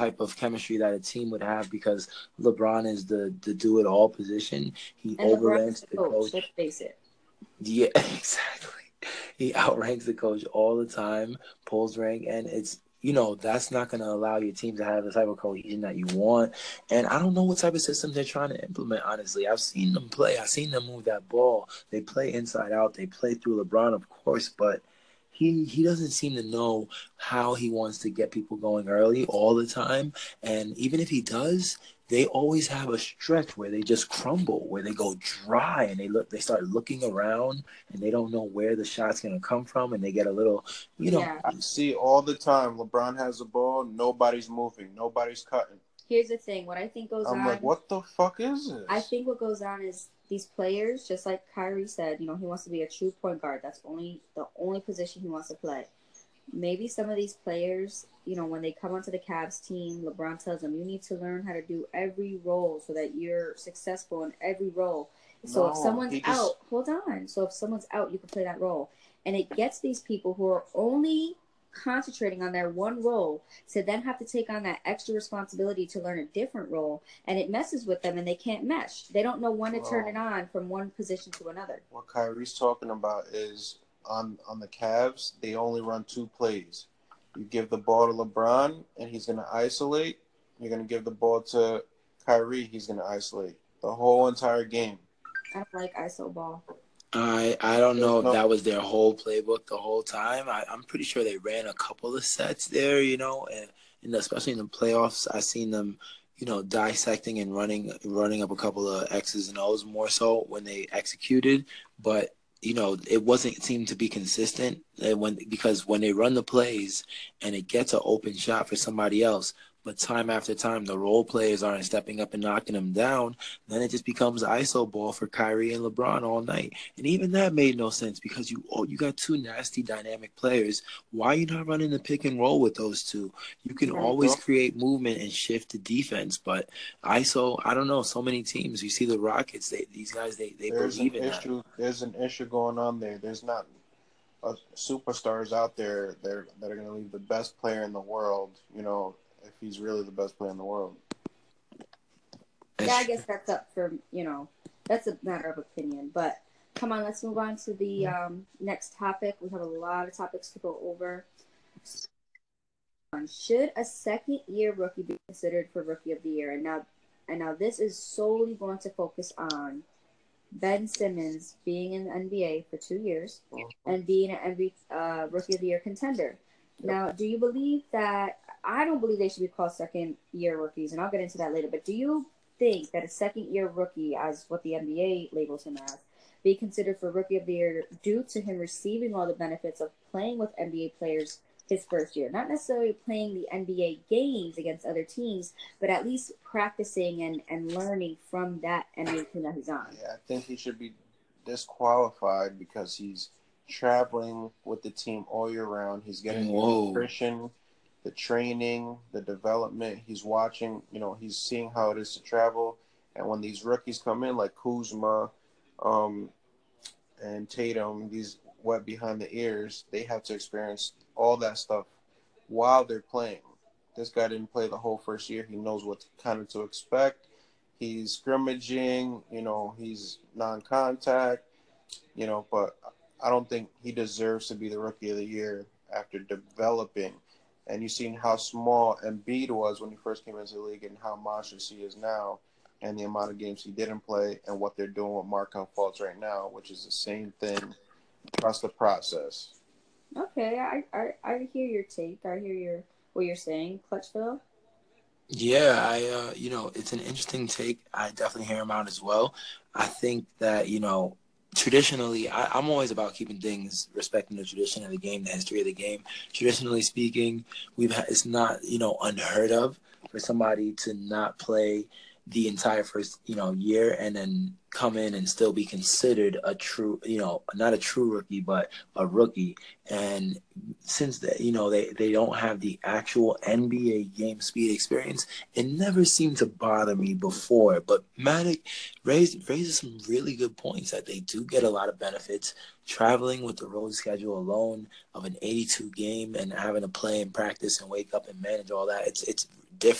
type of chemistry that a team would have because LeBron is the the do it all position. He and overranks the coach. coach. Let's face it. Yeah, exactly. He outranks the coach all the time, pulls rank, and it's you know that's not going to allow your team to have the type of cohesion that you want. And I don't know what type of system they're trying to implement. Honestly, I've seen them play. I've seen them move that ball. They play inside out. They play through LeBron, of course, but he he doesn't seem to know how he wants to get people going early all the time. And even if he does, they always have a stretch where they just crumble, where they go dry and they look they start looking around and they don't know where the shot's gonna come from and they get a little you know yeah. I see all the time LeBron has the ball, nobody's moving, nobody's cutting. Here's the thing, what I think goes I'm on like, what the fuck is this? I think what goes on is these players, just like Kyrie said, you know, he wants to be a true point guard. That's only the only position he wants to play. Maybe some of these players, you know, when they come onto the Cavs team, LeBron tells them, you need to learn how to do every role so that you're successful in every role. So no, if someone's just... out, hold on. So if someone's out, you can play that role. And it gets these people who are only concentrating on their one role to then have to take on that extra responsibility to learn a different role and it messes with them and they can't mesh. They don't know when to turn it on from one position to another. what Kyrie's talking about is on on the Cavs they only run two plays. You give the ball to LeBron and he's going to isolate you're going to give the ball to Kyrie he's going to isolate the whole entire game. I don't like iso ball I I don't know if that was their whole playbook the whole time. I, I'm pretty sure they ran a couple of sets there, you know, and, and especially in the playoffs, I seen them, you know, dissecting and running running up a couple of X's and O's more so when they executed. But you know, it wasn't it seemed to be consistent when because when they run the plays and it gets an open shot for somebody else, but time after time the role players aren't stepping up and knocking them down, then it just becomes ISO ball for Kyrie and LeBron all night. And even that made no sense because you oh you got two nasty dynamic players. Why are you not running the pick and roll with those two? You can always create movement and shift the defense, but ISO, I don't know, so many teams. You see the Rockets, they these guys they, they there's believe in issue, that. There's an issue going on there. There's not uh, superstars out there that are, that are going to leave the best player in the world, you know, if he's really the best player in the world. Yeah, I guess that's up for you know that's a matter of opinion. But come on, let's move on to the um, next topic. We have a lot of topics to go over. Should a second year rookie be considered for rookie of the year? And now, and now this is solely going to focus on Ben Simmons being in the NBA for two years mm-hmm. and being an NBA uh, rookie of the year contender. Now, do you believe that I don't believe they should be called second year rookies, and I'll get into that later. But do you think that a second year rookie, as what the NBA labels him as, be considered for rookie of the year due to him receiving all the benefits of playing with NBA players his first year? Not necessarily playing the NBA games against other teams, but at least practicing and, and learning from that NBA team that he's on. Yeah, I think he should be disqualified because he's traveling with the team all year round. He's getting Whoa. nutrition the training, the development. He's watching, you know, he's seeing how it is to travel. And when these rookies come in, like Kuzma um, and Tatum, these wet behind the ears, they have to experience all that stuff while they're playing. This guy didn't play the whole first year. He knows what kind of to expect. He's scrimmaging, you know, he's non contact, you know, but I don't think he deserves to be the rookie of the year after developing and you've seen how small Embiid was when he first came into the league and how monstrous he is now, and the amount of games he didn't play, and what they're doing with Markelle Fultz right now, which is the same thing. Trust the process. Okay, I, I I hear your take. I hear your what you're saying, Clutchville. Yeah, I uh, you know it's an interesting take. I definitely hear him out as well. I think that you know traditionally, I, am always about keeping things respecting the tradition of the game, the history of the game. Traditionally speaking, we've had, it's not you know unheard of for somebody to not play the entire first you know year and then come in and still be considered a true you know not a true rookie but a rookie. And since that you know they they don't have the actual NBA game speed experience it never seemed to bother me before. But Matic raised raises some really good points that they do get a lot of benefits. Traveling with the road schedule alone of an 82 game and having to play and practice and wake up and manage all that it's it's